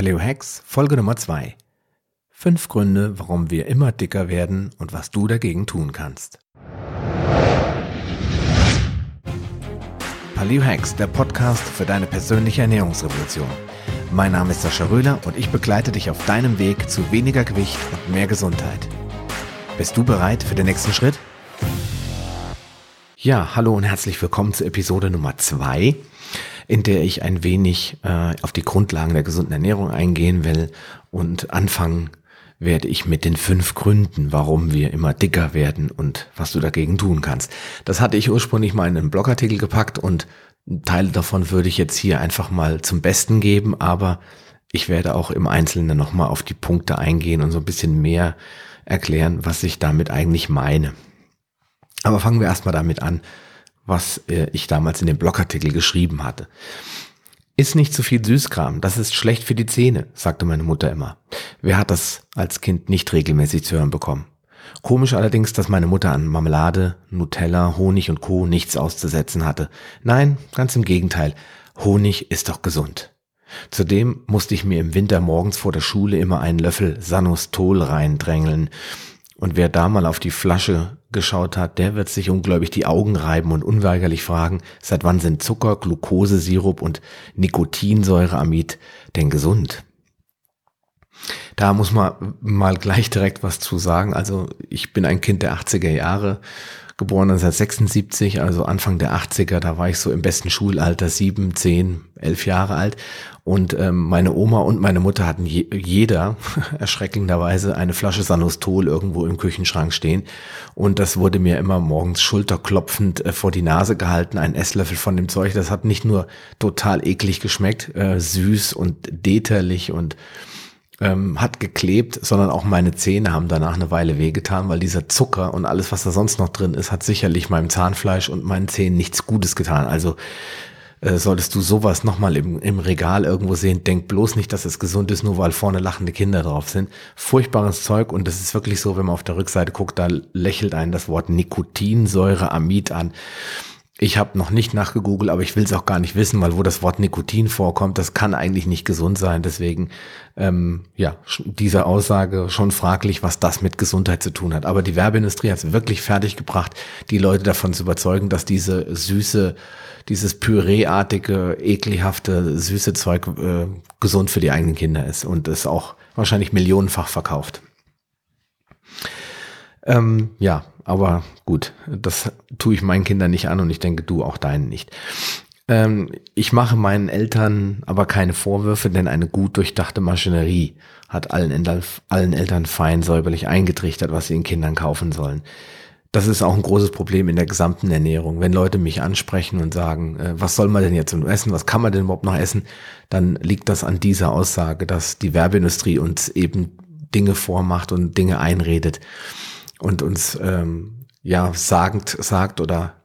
Paleo Hacks, Folge Nummer 2. Fünf Gründe, warum wir immer dicker werden und was du dagegen tun kannst. Paleo Hacks, der Podcast für deine persönliche Ernährungsrevolution. Mein Name ist Sascha Röhler und ich begleite dich auf deinem Weg zu weniger Gewicht und mehr Gesundheit. Bist du bereit für den nächsten Schritt? Ja, hallo und herzlich willkommen zu Episode Nummer 2 in der ich ein wenig äh, auf die Grundlagen der gesunden Ernährung eingehen will und anfangen werde ich mit den fünf Gründen, warum wir immer dicker werden und was du dagegen tun kannst. Das hatte ich ursprünglich mal in einen Blogartikel gepackt und Teile davon würde ich jetzt hier einfach mal zum Besten geben, aber ich werde auch im Einzelnen nochmal auf die Punkte eingehen und so ein bisschen mehr erklären, was ich damit eigentlich meine. Aber fangen wir erstmal damit an, was äh, ich damals in dem Blogartikel geschrieben hatte. Ist nicht zu viel Süßkram, das ist schlecht für die Zähne, sagte meine Mutter immer. Wer hat das als Kind nicht regelmäßig zu hören bekommen? Komisch allerdings, dass meine Mutter an Marmelade, Nutella, Honig und Co. nichts auszusetzen hatte. Nein, ganz im Gegenteil. Honig ist doch gesund. Zudem musste ich mir im Winter morgens vor der Schule immer einen Löffel Sanostol reindrängeln. Und wer da mal auf die Flasche geschaut hat, der wird sich ungläubig die Augen reiben und unweigerlich fragen, seit wann sind Zucker, Glukosesirup und Nikotinsäureamid denn gesund? Da muss man mal gleich direkt was zu sagen. Also ich bin ein Kind der 80er Jahre geboren 1976, also Anfang der 80er, da war ich so im besten Schulalter, sieben, zehn, elf Jahre alt. Und ähm, meine Oma und meine Mutter hatten je, jeder erschreckenderweise eine Flasche Sanostol irgendwo im Küchenschrank stehen. Und das wurde mir immer morgens schulterklopfend äh, vor die Nase gehalten, ein Esslöffel von dem Zeug. Das hat nicht nur total eklig geschmeckt, äh, süß und deterlich und ähm, hat geklebt, sondern auch meine Zähne haben danach eine Weile wehgetan, weil dieser Zucker und alles, was da sonst noch drin ist, hat sicherlich meinem Zahnfleisch und meinen Zähnen nichts Gutes getan. Also äh, solltest du sowas nochmal im, im Regal irgendwo sehen, denk bloß nicht, dass es gesund ist, nur weil vorne lachende Kinder drauf sind. Furchtbares Zeug und das ist wirklich so, wenn man auf der Rückseite guckt, da lächelt einen das Wort Nikotinsäureamid an. Ich habe noch nicht nachgegoogelt, aber ich will es auch gar nicht wissen, weil wo das Wort Nikotin vorkommt, das kann eigentlich nicht gesund sein. Deswegen, ähm, ja, diese Aussage schon fraglich, was das mit Gesundheit zu tun hat. Aber die Werbeindustrie hat es wirklich fertiggebracht, die Leute davon zu überzeugen, dass diese süße, dieses Püreeartige, ekelhafte, süße Zeug äh, gesund für die eigenen Kinder ist und es auch wahrscheinlich millionenfach verkauft. Ähm, ja, aber gut, das tue ich meinen Kindern nicht an und ich denke, du auch deinen nicht. Ähm, ich mache meinen Eltern aber keine Vorwürfe, denn eine gut durchdachte Maschinerie hat allen, Eltern, allen Eltern fein säuberlich eingetrichtert, was sie den Kindern kaufen sollen. Das ist auch ein großes Problem in der gesamten Ernährung. Wenn Leute mich ansprechen und sagen, äh, was soll man denn jetzt essen, was kann man denn überhaupt noch essen, dann liegt das an dieser Aussage, dass die Werbeindustrie uns eben Dinge vormacht und Dinge einredet und uns ähm, ja sagend sagt oder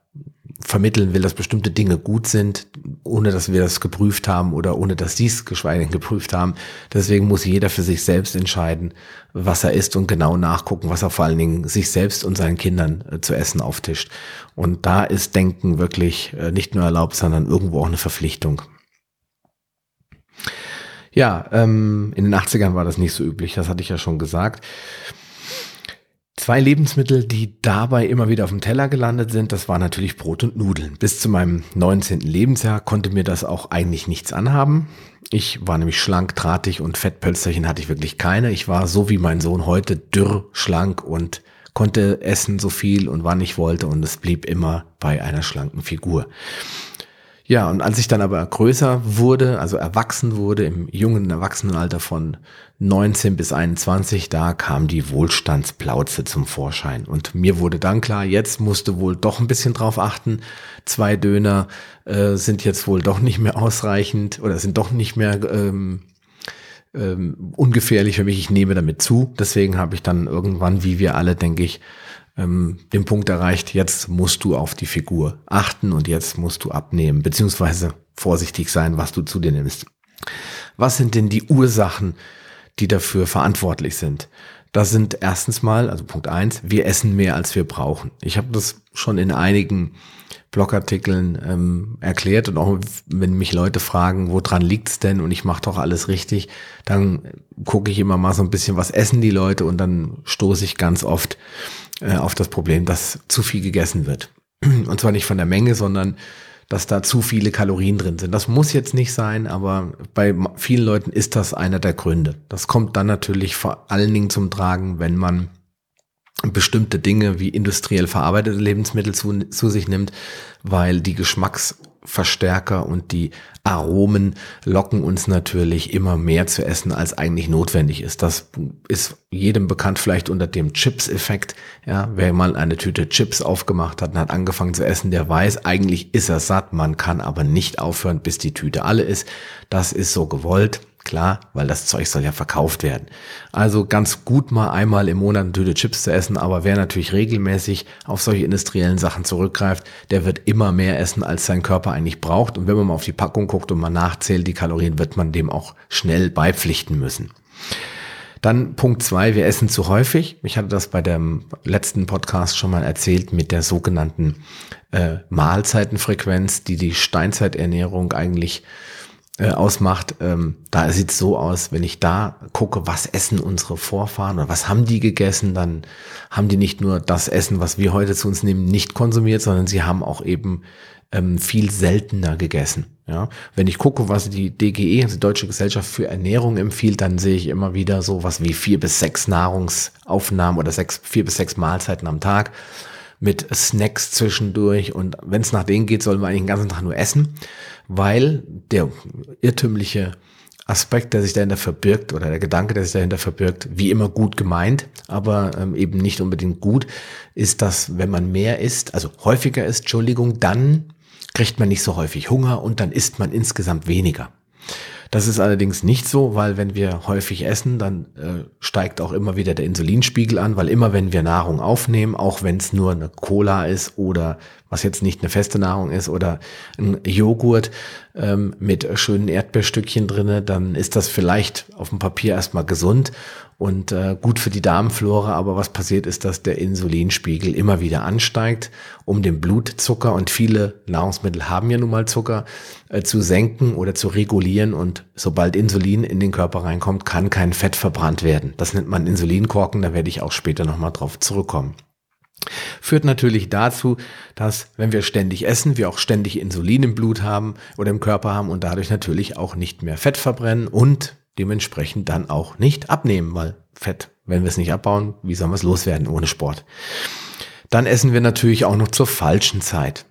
vermitteln will, dass bestimmte Dinge gut sind, ohne dass wir das geprüft haben oder ohne dass sie es geschweige denn geprüft haben. Deswegen muss jeder für sich selbst entscheiden, was er isst und genau nachgucken, was er vor allen Dingen sich selbst und seinen Kindern äh, zu essen auftischt. Und da ist Denken wirklich äh, nicht nur erlaubt, sondern irgendwo auch eine Verpflichtung. Ja, ähm, in den 80ern war das nicht so üblich, das hatte ich ja schon gesagt. Zwei Lebensmittel, die dabei immer wieder auf dem Teller gelandet sind, das war natürlich Brot und Nudeln. Bis zu meinem 19. Lebensjahr konnte mir das auch eigentlich nichts anhaben. Ich war nämlich schlank, drahtig und Fettpölsterchen hatte ich wirklich keine. Ich war so wie mein Sohn heute dürr, schlank und konnte essen so viel und wann ich wollte und es blieb immer bei einer schlanken Figur. Ja, und als ich dann aber größer wurde, also erwachsen wurde, im jungen Erwachsenenalter von 19 bis 21, da kam die Wohlstandsplauze zum Vorschein. Und mir wurde dann klar, jetzt musste wohl doch ein bisschen drauf achten. Zwei Döner äh, sind jetzt wohl doch nicht mehr ausreichend oder sind doch nicht mehr ähm, ähm, ungefährlich für mich. Ich nehme damit zu. Deswegen habe ich dann irgendwann, wie wir alle, denke ich, ähm, den Punkt erreicht, jetzt musst du auf die Figur achten und jetzt musst du abnehmen, beziehungsweise vorsichtig sein, was du zu dir nimmst. Was sind denn die Ursachen, die dafür verantwortlich sind, Das sind erstens mal, also Punkt eins, wir essen mehr als wir brauchen. Ich habe das schon in einigen Blogartikeln ähm, erklärt und auch wenn mich Leute fragen, woran liegt's denn und ich mache doch alles richtig, dann gucke ich immer mal so ein bisschen, was essen die Leute und dann stoße ich ganz oft äh, auf das Problem, dass zu viel gegessen wird. Und zwar nicht von der Menge, sondern dass da zu viele Kalorien drin sind. Das muss jetzt nicht sein, aber bei vielen Leuten ist das einer der Gründe. Das kommt dann natürlich vor allen Dingen zum Tragen, wenn man bestimmte Dinge wie industriell verarbeitete Lebensmittel zu, zu sich nimmt, weil die Geschmacksverstärker und die Aromen locken uns natürlich immer mehr zu essen, als eigentlich notwendig ist. Das ist jedem bekannt vielleicht unter dem Chips-Effekt. Ja, wer mal eine Tüte Chips aufgemacht hat und hat angefangen zu essen, der weiß, eigentlich ist er satt, man kann aber nicht aufhören, bis die Tüte alle ist. Das ist so gewollt. Klar, weil das Zeug soll ja verkauft werden. Also ganz gut mal einmal im Monat eine Tüte Chips zu essen, aber wer natürlich regelmäßig auf solche industriellen Sachen zurückgreift, der wird immer mehr essen, als sein Körper eigentlich braucht. Und wenn man mal auf die Packung guckt und mal nachzählt, die Kalorien, wird man dem auch schnell beipflichten müssen. Dann Punkt zwei, wir essen zu häufig. Ich hatte das bei dem letzten Podcast schon mal erzählt mit der sogenannten äh, Mahlzeitenfrequenz, die die Steinzeiternährung eigentlich äh, ausmacht, ähm, da sieht es so aus, wenn ich da gucke, was essen unsere Vorfahren oder was haben die gegessen, dann haben die nicht nur das Essen, was wir heute zu uns nehmen, nicht konsumiert, sondern sie haben auch eben ähm, viel seltener gegessen. Ja, wenn ich gucke, was die DGE, also die Deutsche Gesellschaft für Ernährung empfiehlt, dann sehe ich immer wieder so was wie vier bis sechs Nahrungsaufnahmen oder sechs, vier bis sechs Mahlzeiten am Tag mit Snacks zwischendurch. Und wenn es nach denen geht, sollen wir eigentlich den ganzen Tag nur essen weil der irrtümliche Aspekt, der sich dahinter verbirgt oder der Gedanke, der sich dahinter verbirgt, wie immer gut gemeint, aber ähm, eben nicht unbedingt gut, ist, dass wenn man mehr isst, also häufiger isst, Entschuldigung, dann kriegt man nicht so häufig Hunger und dann isst man insgesamt weniger. Das ist allerdings nicht so, weil wenn wir häufig essen, dann äh, steigt auch immer wieder der Insulinspiegel an, weil immer wenn wir Nahrung aufnehmen, auch wenn es nur eine Cola ist oder was jetzt nicht eine feste Nahrung ist oder ein Joghurt ähm, mit schönen Erdbeerstückchen drinne, dann ist das vielleicht auf dem Papier erstmal gesund und äh, gut für die Darmflora, aber was passiert ist, dass der Insulinspiegel immer wieder ansteigt, um den Blutzucker und viele Nahrungsmittel haben ja nun mal Zucker äh, zu senken oder zu regulieren und sobald Insulin in den Körper reinkommt, kann kein Fett verbrannt werden. Das nennt man Insulinkorken, da werde ich auch später nochmal drauf zurückkommen. Führt natürlich dazu, dass wenn wir ständig essen, wir auch ständig Insulin im Blut haben oder im Körper haben und dadurch natürlich auch nicht mehr Fett verbrennen und dementsprechend dann auch nicht abnehmen, weil Fett, wenn wir es nicht abbauen, wie sollen wir es loswerden ohne Sport? Dann essen wir natürlich auch noch zur falschen Zeit.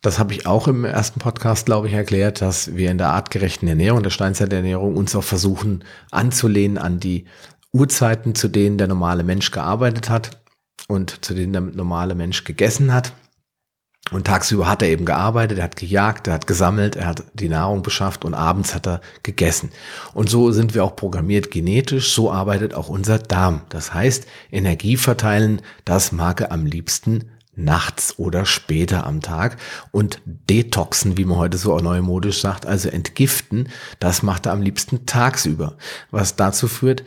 Das habe ich auch im ersten Podcast, glaube ich, erklärt, dass wir in der artgerechten Ernährung, der Steinzeiternährung, uns auch versuchen anzulehnen an die Uhrzeiten, zu denen der normale Mensch gearbeitet hat und zu denen der normale Mensch gegessen hat. Und tagsüber hat er eben gearbeitet, er hat gejagt, er hat gesammelt, er hat die Nahrung beschafft und abends hat er gegessen. Und so sind wir auch programmiert genetisch, so arbeitet auch unser Darm. Das heißt, Energie verteilen, das mag er am liebsten nachts oder später am Tag und detoxen, wie man heute so neumodisch sagt, also entgiften, das macht er am liebsten tagsüber, was dazu führt,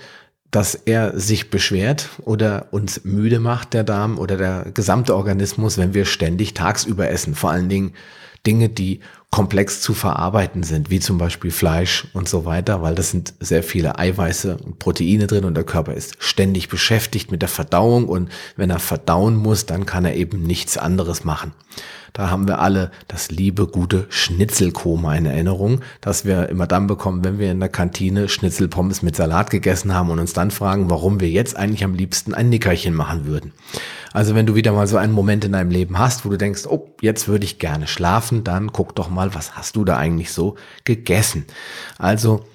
dass er sich beschwert oder uns müde macht, der Darm oder der gesamte Organismus, wenn wir ständig tagsüber essen. Vor allen Dingen Dinge, die komplex zu verarbeiten sind, wie zum Beispiel Fleisch und so weiter, weil das sind sehr viele Eiweiße und Proteine drin und der Körper ist ständig beschäftigt mit der Verdauung und wenn er verdauen muss, dann kann er eben nichts anderes machen. Da haben wir alle das liebe, gute Schnitzelkoma in Erinnerung, das wir immer dann bekommen, wenn wir in der Kantine Schnitzelpommes mit Salat gegessen haben und uns dann fragen, warum wir jetzt eigentlich am liebsten ein Nickerchen machen würden. Also wenn du wieder mal so einen Moment in deinem Leben hast, wo du denkst, oh, jetzt würde ich gerne schlafen, dann guck doch mal, was hast du da eigentlich so gegessen? Also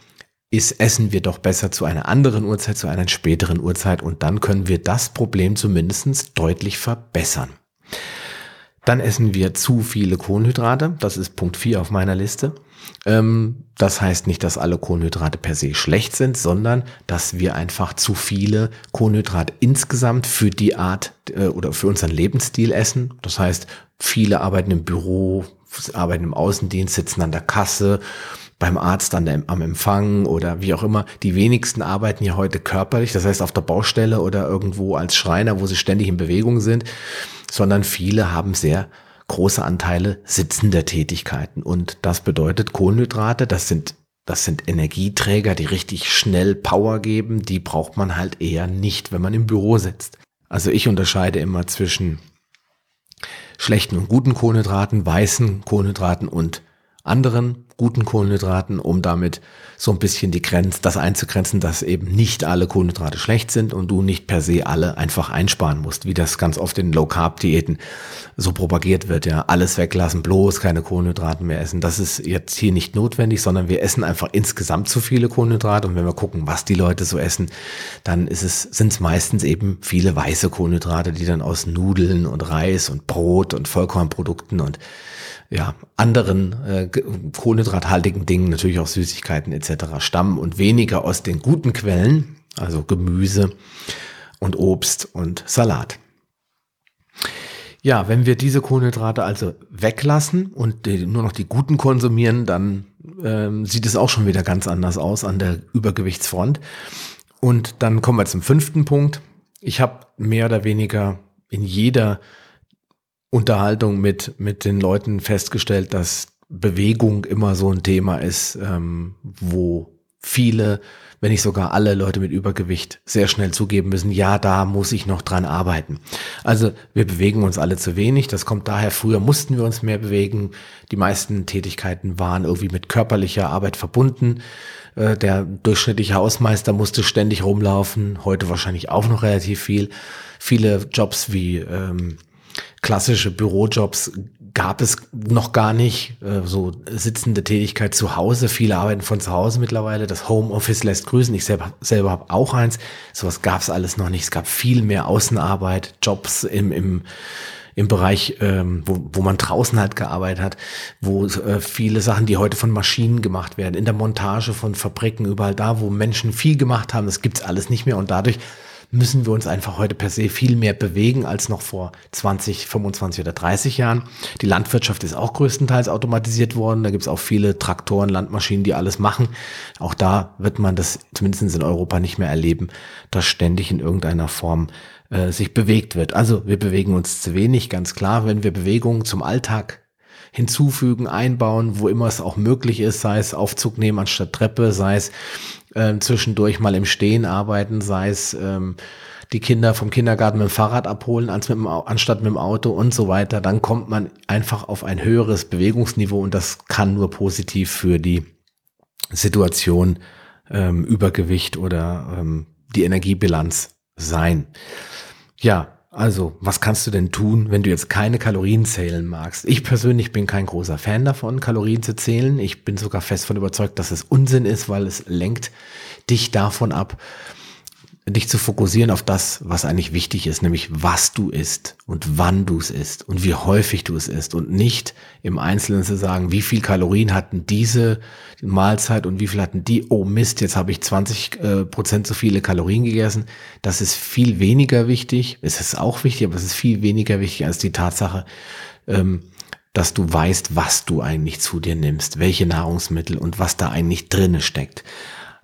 ist essen wir doch besser zu einer anderen Uhrzeit, zu einer späteren Uhrzeit und dann können wir das Problem zumindest deutlich verbessern. Dann essen wir zu viele Kohlenhydrate. Das ist Punkt 4 auf meiner Liste. Ähm, das heißt nicht, dass alle Kohlenhydrate per se schlecht sind, sondern dass wir einfach zu viele Kohlenhydrate insgesamt für die Art äh, oder für unseren Lebensstil essen. Das heißt, viele arbeiten im Büro, arbeiten im Außendienst, sitzen an der Kasse, beim Arzt an der, am Empfang oder wie auch immer. Die wenigsten arbeiten ja heute körperlich, das heißt auf der Baustelle oder irgendwo als Schreiner, wo sie ständig in Bewegung sind, sondern viele haben sehr große Anteile sitzender Tätigkeiten. Und das bedeutet Kohlenhydrate, das sind das sind Energieträger, die richtig schnell Power geben. Die braucht man halt eher nicht, wenn man im Büro sitzt. Also ich unterscheide immer zwischen schlechten und guten Kohlenhydraten, weißen Kohlenhydraten und anderen guten Kohlenhydraten, um damit so ein bisschen die Grenze, das einzugrenzen, dass eben nicht alle Kohlenhydrate schlecht sind und du nicht per se alle einfach einsparen musst, wie das ganz oft in Low Carb Diäten so propagiert wird, ja, alles weglassen, bloß keine Kohlenhydrate mehr essen. Das ist jetzt hier nicht notwendig, sondern wir essen einfach insgesamt zu viele Kohlenhydrate und wenn wir gucken, was die Leute so essen, dann ist es, sind es meistens eben viele weiße Kohlenhydrate, die dann aus Nudeln und Reis und Brot und Vollkornprodukten und ja, anderen äh, kohlenhydrathaltigen Dingen, natürlich auch Süßigkeiten etc. stammen und weniger aus den guten Quellen, also Gemüse und Obst und Salat. Ja, wenn wir diese Kohlenhydrate also weglassen und die, nur noch die guten konsumieren, dann ähm, sieht es auch schon wieder ganz anders aus an der Übergewichtsfront. Und dann kommen wir zum fünften Punkt. Ich habe mehr oder weniger in jeder Unterhaltung mit, mit den Leuten festgestellt, dass Bewegung immer so ein Thema ist, ähm, wo viele, wenn nicht sogar alle Leute mit Übergewicht sehr schnell zugeben müssen, ja, da muss ich noch dran arbeiten. Also wir bewegen uns alle zu wenig. Das kommt daher, früher mussten wir uns mehr bewegen. Die meisten Tätigkeiten waren irgendwie mit körperlicher Arbeit verbunden. Äh, der durchschnittliche Hausmeister musste ständig rumlaufen, heute wahrscheinlich auch noch relativ viel. Viele Jobs wie ähm, klassische Bürojobs gab es noch gar nicht. Äh, so sitzende Tätigkeit zu Hause. Viele arbeiten von zu Hause mittlerweile. Das Homeoffice lässt grüßen. Ich selber, selber habe auch eins. Sowas gab es alles noch nicht. Es gab viel mehr Außenarbeit, Jobs im, im, im Bereich, ähm, wo, wo man draußen halt gearbeitet hat, wo äh, viele Sachen, die heute von Maschinen gemacht werden, in der Montage von Fabriken, überall da, wo Menschen viel gemacht haben, das gibt's alles nicht mehr. Und dadurch müssen wir uns einfach heute per se viel mehr bewegen als noch vor 20, 25 oder 30 Jahren. Die Landwirtschaft ist auch größtenteils automatisiert worden. Da gibt es auch viele Traktoren, Landmaschinen, die alles machen. Auch da wird man das zumindest in Europa nicht mehr erleben, dass ständig in irgendeiner Form äh, sich bewegt wird. Also wir bewegen uns zu wenig, ganz klar. Wenn wir Bewegungen zum Alltag hinzufügen, einbauen, wo immer es auch möglich ist, sei es Aufzug nehmen anstatt Treppe, sei es äh, zwischendurch mal im Stehen arbeiten, sei es ähm, die Kinder vom Kindergarten mit dem Fahrrad abholen, als mit dem, anstatt mit dem Auto und so weiter, dann kommt man einfach auf ein höheres Bewegungsniveau und das kann nur positiv für die Situation ähm, Übergewicht oder ähm, die Energiebilanz sein. Ja, also, was kannst du denn tun, wenn du jetzt keine Kalorien zählen magst? Ich persönlich bin kein großer Fan davon, Kalorien zu zählen. Ich bin sogar fest von überzeugt, dass es Unsinn ist, weil es lenkt dich davon ab, dich zu fokussieren auf das, was eigentlich wichtig ist, nämlich was du isst und wann du es isst und wie häufig du es isst und nicht im Einzelnen zu sagen, wie viel Kalorien hatten diese Mahlzeit und wie viel hatten die, oh Mist, jetzt habe ich 20 äh, Prozent zu viele Kalorien gegessen. Das ist viel weniger wichtig. Es ist auch wichtig, aber es ist viel weniger wichtig als die Tatsache, ähm, dass du weißt, was du eigentlich zu dir nimmst, welche Nahrungsmittel und was da eigentlich drinne steckt.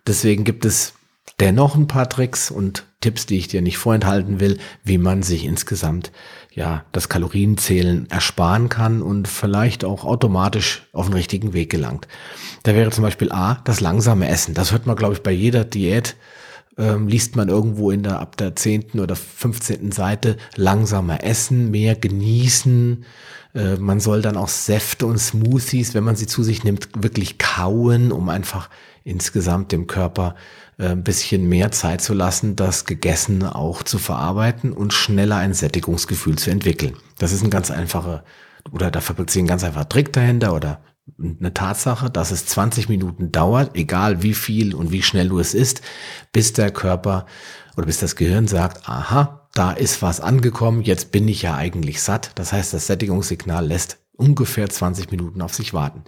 Deswegen gibt es dennoch ein paar Tricks und Tipps, die ich dir nicht vorenthalten will, wie man sich insgesamt ja das Kalorienzählen ersparen kann und vielleicht auch automatisch auf den richtigen Weg gelangt. Da wäre zum Beispiel A, das langsame Essen. Das hört man, glaube ich, bei jeder Diät. Ähm, liest man irgendwo in der ab der zehnten oder 15. Seite langsamer essen, mehr genießen. Äh, man soll dann auch Säfte und Smoothies, wenn man sie zu sich nimmt, wirklich kauen, um einfach insgesamt dem Körper ein bisschen mehr Zeit zu lassen, das Gegessene auch zu verarbeiten und schneller ein Sättigungsgefühl zu entwickeln. Das ist ein ganz einfacher, oder da verbirgt sich ein ganz einfacher Trick dahinter oder eine Tatsache, dass es 20 Minuten dauert, egal wie viel und wie schnell du es isst, bis der Körper oder bis das Gehirn sagt, aha, da ist was angekommen, jetzt bin ich ja eigentlich satt. Das heißt, das Sättigungssignal lässt ungefähr 20 Minuten auf sich warten.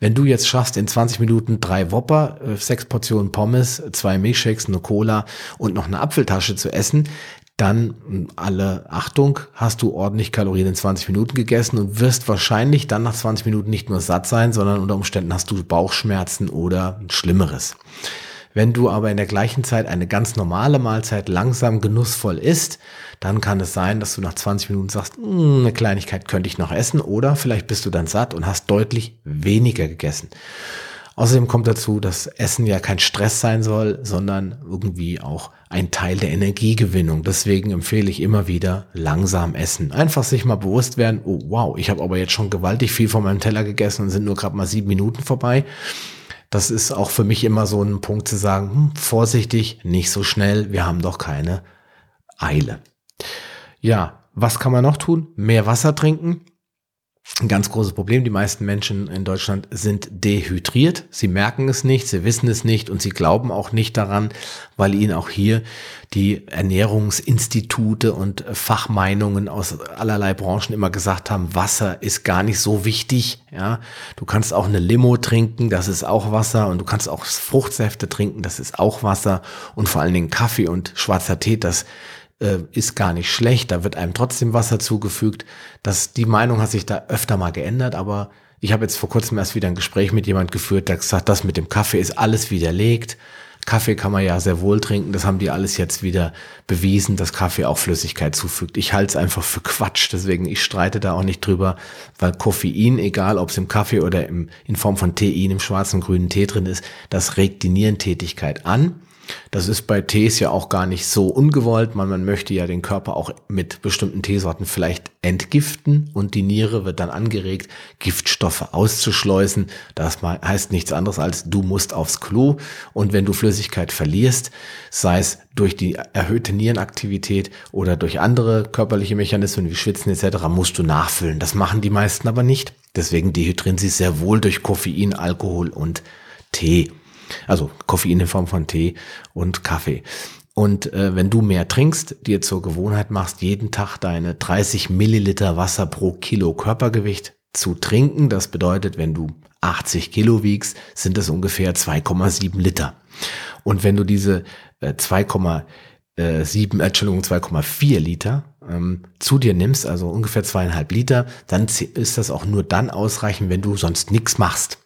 Wenn du jetzt schaffst, in 20 Minuten drei Whopper, äh, sechs Portionen Pommes, zwei Milchshakes, eine Cola und noch eine Apfeltasche zu essen, dann alle Achtung, hast du ordentlich Kalorien in 20 Minuten gegessen und wirst wahrscheinlich dann nach 20 Minuten nicht nur satt sein, sondern unter Umständen hast du Bauchschmerzen oder Schlimmeres. Wenn du aber in der gleichen Zeit eine ganz normale Mahlzeit langsam genussvoll isst, dann kann es sein, dass du nach 20 Minuten sagst, hm, eine Kleinigkeit könnte ich noch essen oder vielleicht bist du dann satt und hast deutlich weniger gegessen. Außerdem kommt dazu, dass Essen ja kein Stress sein soll, sondern irgendwie auch ein Teil der Energiegewinnung. Deswegen empfehle ich immer wieder langsam essen. Einfach sich mal bewusst werden, oh wow, ich habe aber jetzt schon gewaltig viel von meinem Teller gegessen und sind nur gerade mal sieben Minuten vorbei. Das ist auch für mich immer so ein Punkt zu sagen, hm, vorsichtig, nicht so schnell, wir haben doch keine Eile. Ja, was kann man noch tun? Mehr Wasser trinken ein ganz großes Problem. Die meisten Menschen in Deutschland sind dehydriert. Sie merken es nicht, sie wissen es nicht und sie glauben auch nicht daran, weil ihnen auch hier die Ernährungsinstitute und Fachmeinungen aus allerlei Branchen immer gesagt haben, Wasser ist gar nicht so wichtig. Ja, du kannst auch eine Limo trinken, das ist auch Wasser und du kannst auch Fruchtsäfte trinken, das ist auch Wasser und vor allen Dingen Kaffee und schwarzer Tee, das äh, ist gar nicht schlecht, da wird einem trotzdem Wasser zugefügt. Das, die Meinung hat sich da öfter mal geändert, aber ich habe jetzt vor kurzem erst wieder ein Gespräch mit jemand geführt, der gesagt, das mit dem Kaffee ist alles widerlegt. Kaffee kann man ja sehr wohl trinken, das haben die alles jetzt wieder bewiesen, dass Kaffee auch Flüssigkeit zufügt. Ich halte es einfach für Quatsch, deswegen ich streite da auch nicht drüber, weil Koffein, egal ob es im Kaffee oder im, in Form von Tein, im schwarzen, grünen Tee drin ist, das regt die Nierentätigkeit an das ist bei Tees ja auch gar nicht so ungewollt. Man, man möchte ja den Körper auch mit bestimmten Teesorten vielleicht entgiften und die Niere wird dann angeregt, Giftstoffe auszuschleusen. Das heißt nichts anderes als du musst aufs Klo und wenn du Flüssigkeit verlierst, sei es durch die erhöhte Nierenaktivität oder durch andere körperliche Mechanismen wie Schwitzen etc., musst du nachfüllen. Das machen die meisten aber nicht. Deswegen dehydrieren sie sehr wohl durch Koffein, Alkohol und Tee. Also Koffein in Form von Tee und Kaffee. Und äh, wenn du mehr trinkst, dir zur Gewohnheit machst, jeden Tag deine 30 Milliliter Wasser pro Kilo Körpergewicht zu trinken, das bedeutet, wenn du 80 Kilo wiegst, sind es ungefähr 2,7 Liter. Und wenn du diese äh, 2,7, äh, Entschuldigung, 2,4 Liter ähm, zu dir nimmst, also ungefähr zweieinhalb Liter, dann ist das auch nur dann ausreichend, wenn du sonst nichts machst.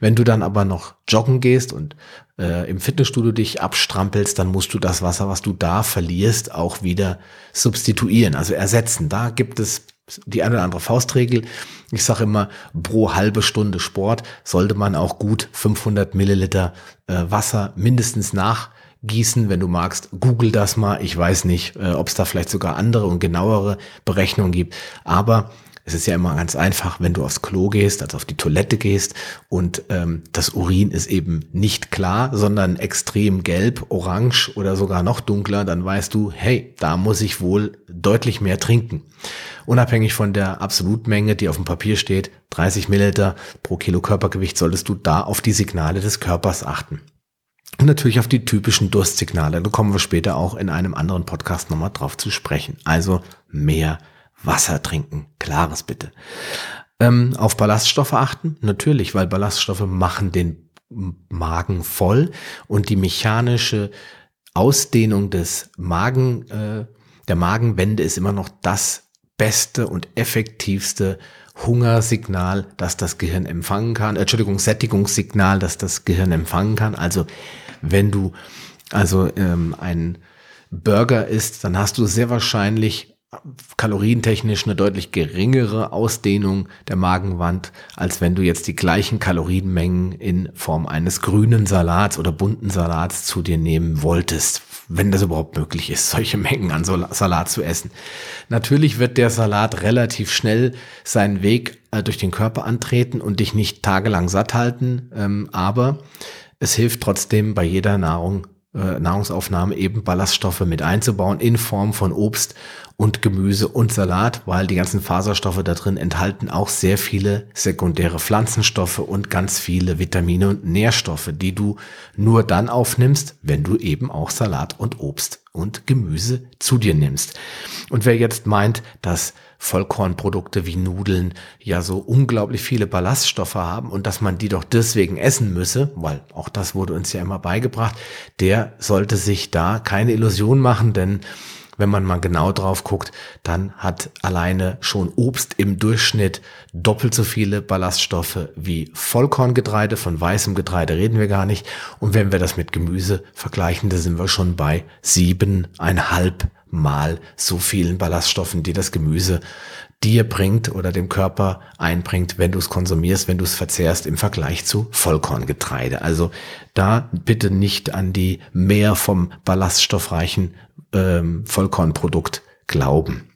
Wenn du dann aber noch joggen gehst und äh, im Fitnessstudio dich abstrampelst, dann musst du das Wasser, was du da verlierst, auch wieder substituieren, also ersetzen. Da gibt es die eine oder andere Faustregel. Ich sage immer, pro halbe Stunde Sport sollte man auch gut 500 Milliliter äh, Wasser mindestens nachgießen. Wenn du magst, google das mal. Ich weiß nicht, äh, ob es da vielleicht sogar andere und genauere Berechnungen gibt. Aber es ist ja immer ganz einfach, wenn du aufs Klo gehst, also auf die Toilette gehst und ähm, das Urin ist eben nicht klar, sondern extrem gelb, orange oder sogar noch dunkler, dann weißt du, hey, da muss ich wohl deutlich mehr trinken. Unabhängig von der Absolutmenge, die auf dem Papier steht, 30 Milliliter pro Kilo Körpergewicht, solltest du da auf die Signale des Körpers achten. Und natürlich auf die typischen Durstsignale. Da kommen wir später auch in einem anderen Podcast nochmal drauf zu sprechen. Also mehr Wasser trinken. Klares bitte. Ähm, auf Ballaststoffe achten? Natürlich, weil Ballaststoffe machen den Magen voll und die mechanische Ausdehnung des Magen, äh, der Magenwände ist immer noch das beste und effektivste Hungersignal, das das Gehirn empfangen kann. Entschuldigung, Sättigungssignal, das das Gehirn empfangen kann. Also wenn du also ähm, ein Burger isst, dann hast du sehr wahrscheinlich kalorientechnisch eine deutlich geringere Ausdehnung der Magenwand, als wenn du jetzt die gleichen Kalorienmengen in Form eines grünen Salats oder bunten Salats zu dir nehmen wolltest, wenn das überhaupt möglich ist, solche Mengen an Salat zu essen. Natürlich wird der Salat relativ schnell seinen Weg äh, durch den Körper antreten und dich nicht tagelang satt halten, ähm, aber es hilft trotzdem bei jeder Nahrung äh, Nahrungsaufnahme eben Ballaststoffe mit einzubauen in Form von Obst und Gemüse und Salat, weil die ganzen Faserstoffe da drin enthalten auch sehr viele sekundäre Pflanzenstoffe und ganz viele Vitamine und Nährstoffe, die du nur dann aufnimmst, wenn du eben auch Salat und Obst und Gemüse zu dir nimmst. Und wer jetzt meint, dass Vollkornprodukte wie Nudeln ja so unglaublich viele Ballaststoffe haben und dass man die doch deswegen essen müsse, weil auch das wurde uns ja immer beigebracht, der sollte sich da keine Illusion machen, denn wenn man mal genau drauf guckt, dann hat alleine schon Obst im Durchschnitt doppelt so viele Ballaststoffe wie Vollkorngetreide. Von weißem Getreide reden wir gar nicht. Und wenn wir das mit Gemüse vergleichen, da sind wir schon bei siebeneinhalb Mal so vielen Ballaststoffen, die das Gemüse dir bringt oder dem Körper einbringt, wenn du es konsumierst, wenn du es verzehrst im Vergleich zu Vollkorngetreide. Also da bitte nicht an die mehr vom ballaststoffreichen ähm, Vollkornprodukt glauben.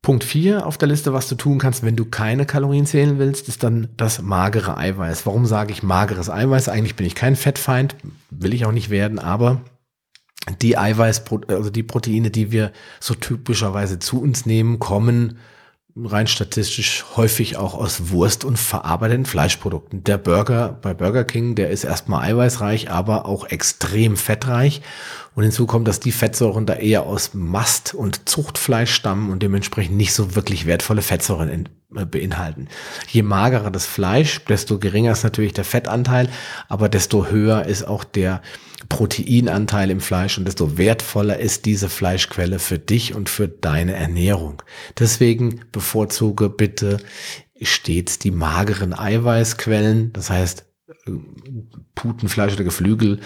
Punkt 4 auf der Liste, was du tun kannst, wenn du keine Kalorien zählen willst, ist dann das magere Eiweiß. Warum sage ich mageres Eiweiß? Eigentlich bin ich kein Fettfeind, will ich auch nicht werden, aber die Eiweiß, also die Proteine, die wir so typischerweise zu uns nehmen, kommen rein statistisch häufig auch aus Wurst und verarbeiteten Fleischprodukten. Der Burger bei Burger King, der ist erstmal eiweißreich, aber auch extrem fettreich. Und hinzu kommt, dass die Fettsäuren da eher aus Mast- und Zuchtfleisch stammen und dementsprechend nicht so wirklich wertvolle Fettsäuren in, äh, beinhalten. Je magerer das Fleisch, desto geringer ist natürlich der Fettanteil, aber desto höher ist auch der Proteinanteil im Fleisch und desto wertvoller ist diese Fleischquelle für dich und für deine Ernährung. Deswegen bevorzuge bitte stets die mageren Eiweißquellen, das heißt äh, Putenfleisch oder Geflügel,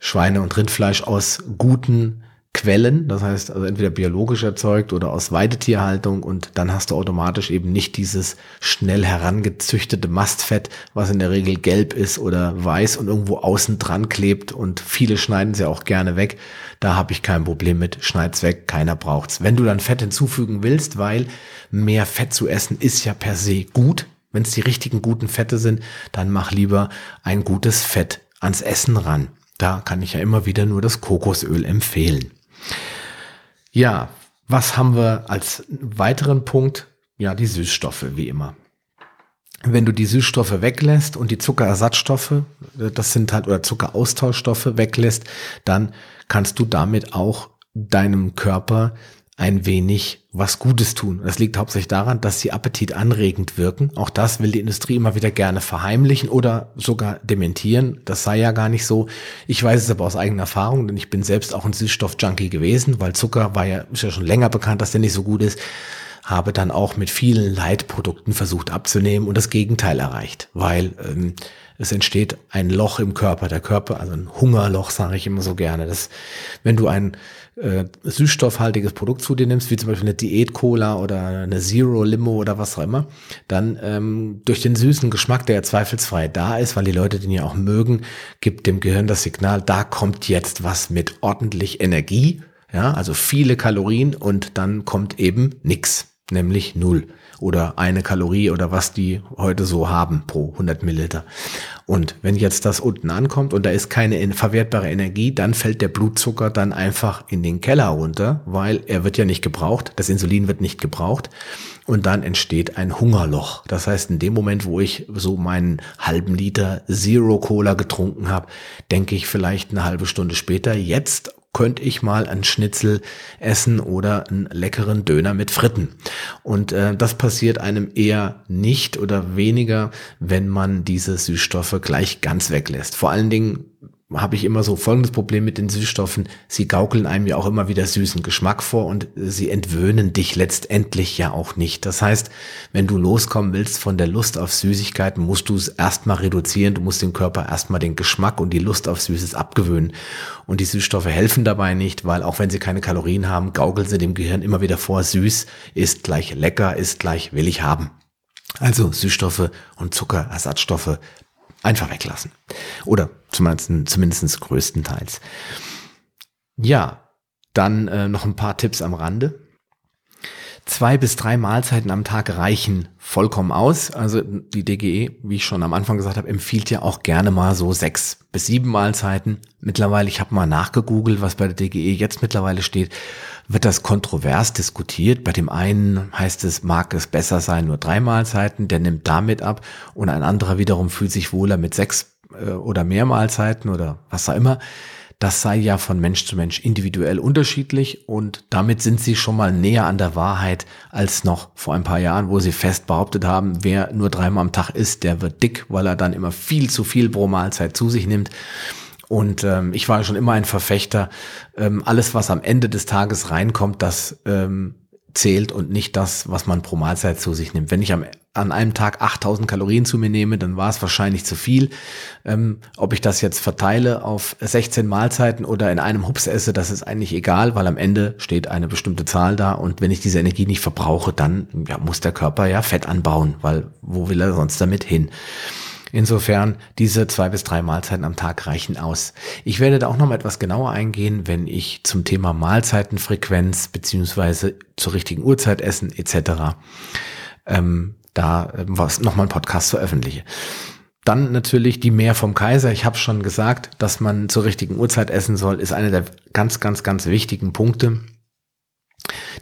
Schweine- und Rindfleisch aus guten Quellen, das heißt also entweder biologisch erzeugt oder aus Weidetierhaltung und dann hast du automatisch eben nicht dieses schnell herangezüchtete Mastfett, was in der Regel gelb ist oder weiß und irgendwo außen dran klebt und viele schneiden es ja auch gerne weg. Da habe ich kein Problem mit, schneid's weg, keiner braucht's. Wenn du dann Fett hinzufügen willst, weil mehr Fett zu essen ist ja per se gut, wenn es die richtigen guten Fette sind, dann mach lieber ein gutes Fett ans Essen ran. Da kann ich ja immer wieder nur das Kokosöl empfehlen. Ja, was haben wir als weiteren Punkt? Ja, die Süßstoffe, wie immer. Wenn du die Süßstoffe weglässt und die Zuckerersatzstoffe, das sind halt, oder Zuckeraustauschstoffe weglässt, dann kannst du damit auch deinem Körper ein wenig was Gutes tun. Das liegt hauptsächlich daran, dass sie appetitanregend wirken. Auch das will die Industrie immer wieder gerne verheimlichen oder sogar dementieren. Das sei ja gar nicht so. Ich weiß es aber aus eigener Erfahrung, denn ich bin selbst auch ein Süßstoff-Junkie gewesen, weil Zucker war ja, ist ja schon länger bekannt, dass der nicht so gut ist. Habe dann auch mit vielen Leitprodukten versucht abzunehmen und das Gegenteil erreicht, weil ähm, es entsteht ein Loch im Körper. Der Körper, also ein Hungerloch, sage ich immer so gerne. Das, wenn du ein äh, süßstoffhaltiges Produkt zu dir nimmst, wie zum Beispiel eine Diät-Cola oder eine Zero-Limo oder was auch immer, dann ähm, durch den süßen Geschmack, der ja zweifelsfrei da ist, weil die Leute den ja auch mögen, gibt dem Gehirn das Signal, da kommt jetzt was mit ordentlich Energie, ja, also viele Kalorien und dann kommt eben nix, nämlich null oder eine Kalorie oder was die heute so haben pro 100 Milliliter. Und wenn jetzt das unten ankommt und da ist keine verwertbare Energie, dann fällt der Blutzucker dann einfach in den Keller runter, weil er wird ja nicht gebraucht, das Insulin wird nicht gebraucht und dann entsteht ein Hungerloch. Das heißt, in dem Moment, wo ich so meinen halben Liter Zero Cola getrunken habe, denke ich vielleicht eine halbe Stunde später, jetzt könnte ich mal ein Schnitzel essen oder einen leckeren Döner mit Fritten. Und äh, das passiert einem eher nicht oder weniger, wenn man diese Süßstoffe gleich ganz weglässt. Vor allen Dingen habe ich immer so folgendes Problem mit den Süßstoffen. Sie gaukeln einem ja auch immer wieder süßen Geschmack vor und sie entwöhnen dich letztendlich ja auch nicht. Das heißt, wenn du loskommen willst von der Lust auf Süßigkeiten, musst du es erstmal reduzieren. Du musst dem Körper erstmal den Geschmack und die Lust auf Süßes abgewöhnen. Und die Süßstoffe helfen dabei nicht, weil auch wenn sie keine Kalorien haben, gaukeln sie dem Gehirn immer wieder vor, süß ist gleich lecker, ist gleich will ich haben. Also Süßstoffe und Zuckerersatzstoffe einfach weglassen. Oder zumindest, zumindest größtenteils. Ja, dann äh, noch ein paar Tipps am Rande. Zwei bis drei Mahlzeiten am Tag reichen vollkommen aus. Also die DGE, wie ich schon am Anfang gesagt habe, empfiehlt ja auch gerne mal so sechs bis sieben Mahlzeiten. Mittlerweile, ich habe mal nachgegoogelt, was bei der DGE jetzt mittlerweile steht, wird das kontrovers diskutiert. Bei dem einen heißt es, mag es besser sein, nur drei Mahlzeiten, der nimmt damit ab und ein anderer wiederum fühlt sich wohler mit sechs äh, oder mehr Mahlzeiten oder was auch immer. Das sei ja von Mensch zu Mensch individuell unterschiedlich und damit sind sie schon mal näher an der Wahrheit als noch vor ein paar Jahren, wo sie fest behauptet haben, wer nur dreimal am Tag isst, der wird dick, weil er dann immer viel zu viel pro Mahlzeit zu sich nimmt. Und ähm, ich war schon immer ein Verfechter, ähm, alles, was am Ende des Tages reinkommt, das ähm, zählt und nicht das, was man pro Mahlzeit zu sich nimmt. Wenn ich am, an einem Tag 8000 Kalorien zu mir nehme, dann war es wahrscheinlich zu viel. Ähm, ob ich das jetzt verteile auf 16 Mahlzeiten oder in einem Hups esse, das ist eigentlich egal, weil am Ende steht eine bestimmte Zahl da und wenn ich diese Energie nicht verbrauche, dann ja, muss der Körper ja Fett anbauen, weil wo will er sonst damit hin? Insofern, diese zwei bis drei Mahlzeiten am Tag reichen aus. Ich werde da auch noch mal etwas genauer eingehen, wenn ich zum Thema Mahlzeitenfrequenz beziehungsweise zur richtigen Uhrzeit essen etc. Ähm, da äh, was noch mal einen Podcast veröffentliche. Dann natürlich die Mehr vom Kaiser. Ich habe schon gesagt, dass man zur richtigen Uhrzeit essen soll, ist einer der ganz, ganz, ganz wichtigen Punkte.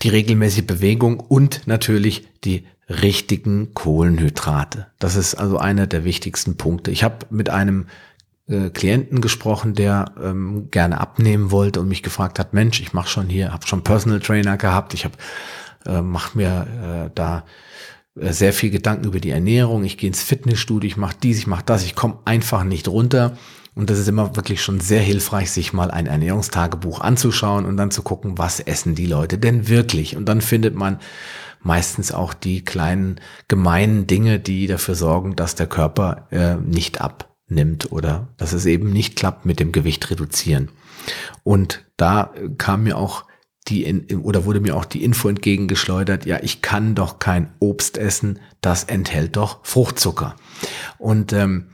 Die regelmäßige Bewegung und natürlich die richtigen Kohlenhydrate. Das ist also einer der wichtigsten Punkte. Ich habe mit einem äh, Klienten gesprochen, der ähm, gerne abnehmen wollte und mich gefragt hat, Mensch, ich mache schon hier, habe schon Personal Trainer gehabt, ich habe äh, mach mir äh, da äh, sehr viel Gedanken über die Ernährung, ich gehe ins Fitnessstudio, ich mache dies, ich mache das, ich komme einfach nicht runter. Und das ist immer wirklich schon sehr hilfreich, sich mal ein Ernährungstagebuch anzuschauen und dann zu gucken, was essen die Leute denn wirklich. Und dann findet man meistens auch die kleinen gemeinen Dinge, die dafür sorgen, dass der Körper äh, nicht abnimmt oder dass es eben nicht klappt mit dem Gewicht reduzieren. Und da kam mir auch die oder wurde mir auch die Info entgegengeschleudert, ja, ich kann doch kein Obst essen, das enthält doch Fruchtzucker. Und ähm,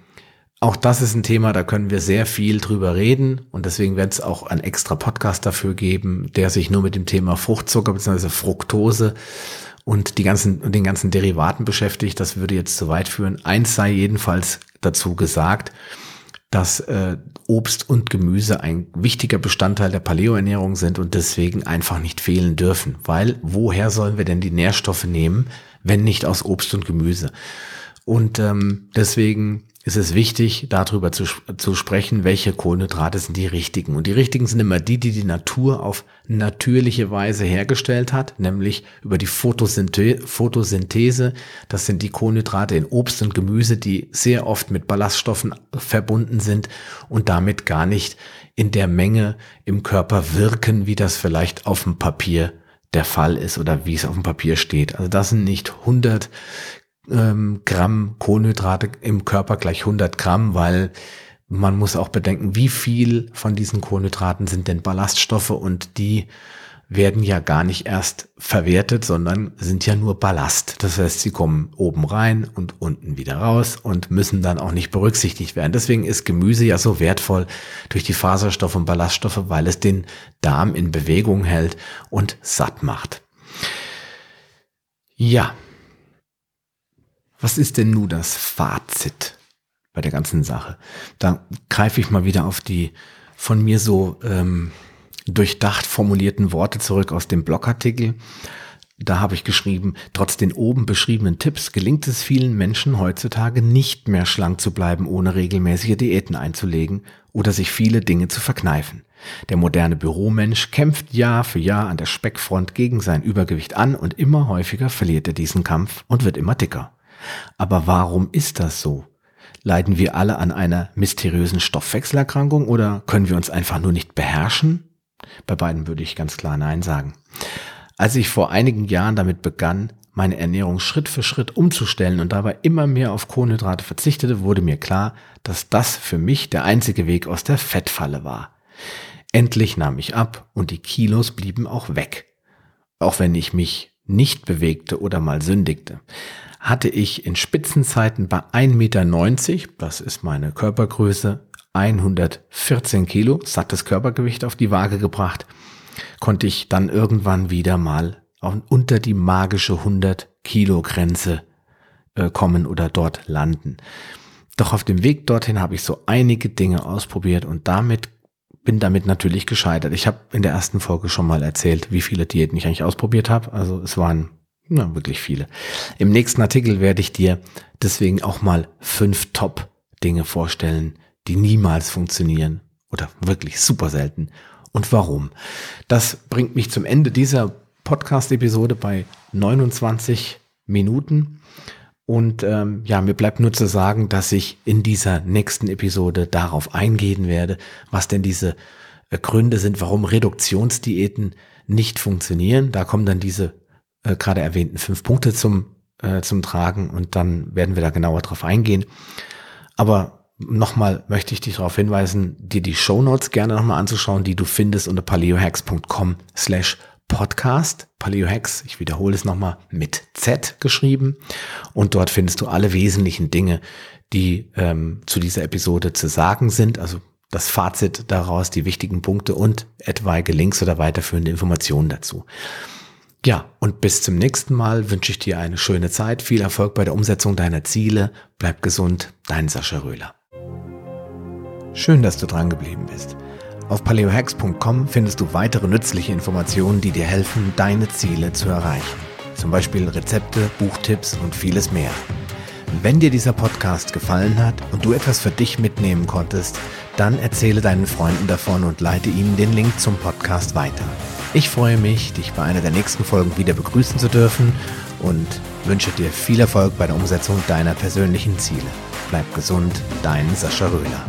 auch das ist ein Thema, da können wir sehr viel drüber reden und deswegen wird es auch einen extra Podcast dafür geben, der sich nur mit dem Thema Fruchtzucker bzw. Fructose und die ganzen, den ganzen Derivaten beschäftigt. Das würde jetzt zu weit führen. Eins sei jedenfalls dazu gesagt, dass äh, Obst und Gemüse ein wichtiger Bestandteil der Paleoernährung sind und deswegen einfach nicht fehlen dürfen. Weil woher sollen wir denn die Nährstoffe nehmen, wenn nicht aus Obst und Gemüse? Und ähm, deswegen ist es wichtig, darüber zu, zu sprechen, welche Kohlenhydrate sind die richtigen. Und die richtigen sind immer die, die die Natur auf natürliche Weise hergestellt hat, nämlich über die Photosynthese. Das sind die Kohlenhydrate in Obst und Gemüse, die sehr oft mit Ballaststoffen verbunden sind und damit gar nicht in der Menge im Körper wirken, wie das vielleicht auf dem Papier der Fall ist oder wie es auf dem Papier steht. Also das sind nicht 100 ähm, Gramm Kohlenhydrate im Körper gleich 100 Gramm, weil man muss auch bedenken, wie viel von diesen Kohlenhydraten sind denn Ballaststoffe und die werden ja gar nicht erst verwertet, sondern sind ja nur Ballast. Das heißt, sie kommen oben rein und unten wieder raus und müssen dann auch nicht berücksichtigt werden. Deswegen ist Gemüse ja so wertvoll durch die Faserstoffe und Ballaststoffe, weil es den Darm in Bewegung hält und satt macht. Ja, was ist denn nun das Fazit bei der ganzen Sache? Da greife ich mal wieder auf die von mir so ähm, durchdacht formulierten Worte zurück aus dem Blogartikel. Da habe ich geschrieben, trotz den oben beschriebenen Tipps gelingt es vielen Menschen heutzutage nicht mehr schlank zu bleiben, ohne regelmäßige Diäten einzulegen oder sich viele Dinge zu verkneifen. Der moderne Büromensch kämpft Jahr für Jahr an der Speckfront gegen sein Übergewicht an und immer häufiger verliert er diesen Kampf und wird immer dicker. Aber warum ist das so? Leiden wir alle an einer mysteriösen Stoffwechselerkrankung oder können wir uns einfach nur nicht beherrschen? Bei beiden würde ich ganz klar Nein sagen. Als ich vor einigen Jahren damit begann, meine Ernährung Schritt für Schritt umzustellen und dabei immer mehr auf Kohlenhydrate verzichtete, wurde mir klar, dass das für mich der einzige Weg aus der Fettfalle war. Endlich nahm ich ab und die Kilos blieben auch weg. Auch wenn ich mich nicht bewegte oder mal sündigte hatte ich in Spitzenzeiten bei 1,90 Meter, das ist meine Körpergröße, 114 Kilo, sattes Körpergewicht auf die Waage gebracht, konnte ich dann irgendwann wieder mal unter die magische 100 Kilo Grenze äh, kommen oder dort landen. Doch auf dem Weg dorthin habe ich so einige Dinge ausprobiert und damit bin damit natürlich gescheitert. Ich habe in der ersten Folge schon mal erzählt, wie viele Diäten ich eigentlich ausprobiert habe. Also es waren na, wirklich viele. Im nächsten Artikel werde ich dir deswegen auch mal fünf Top-Dinge vorstellen, die niemals funktionieren oder wirklich super selten und warum. Das bringt mich zum Ende dieser Podcast-Episode bei 29 Minuten. Und ähm, ja, mir bleibt nur zu sagen, dass ich in dieser nächsten Episode darauf eingehen werde, was denn diese äh, Gründe sind, warum Reduktionsdiäten nicht funktionieren. Da kommen dann diese äh, gerade erwähnten fünf Punkte zum, äh, zum Tragen und dann werden wir da genauer drauf eingehen. Aber nochmal möchte ich dich darauf hinweisen, dir die Show Notes gerne nochmal anzuschauen, die du findest unter paleohacks.com slash Podcast, Paleo Hacks, ich wiederhole es nochmal, mit Z geschrieben. Und dort findest du alle wesentlichen Dinge, die ähm, zu dieser Episode zu sagen sind. Also das Fazit daraus, die wichtigen Punkte und etwaige Links oder weiterführende Informationen dazu. Ja, und bis zum nächsten Mal wünsche ich dir eine schöne Zeit, viel Erfolg bei der Umsetzung deiner Ziele. Bleib gesund, dein Sascha Röhler. Schön, dass du dran geblieben bist. Auf paleohacks.com findest du weitere nützliche Informationen, die dir helfen, deine Ziele zu erreichen. Zum Beispiel Rezepte, Buchtipps und vieles mehr. Wenn dir dieser Podcast gefallen hat und du etwas für dich mitnehmen konntest, dann erzähle deinen Freunden davon und leite ihnen den Link zum Podcast weiter. Ich freue mich, dich bei einer der nächsten Folgen wieder begrüßen zu dürfen und wünsche dir viel Erfolg bei der Umsetzung deiner persönlichen Ziele. Bleib gesund, dein Sascha Röhler.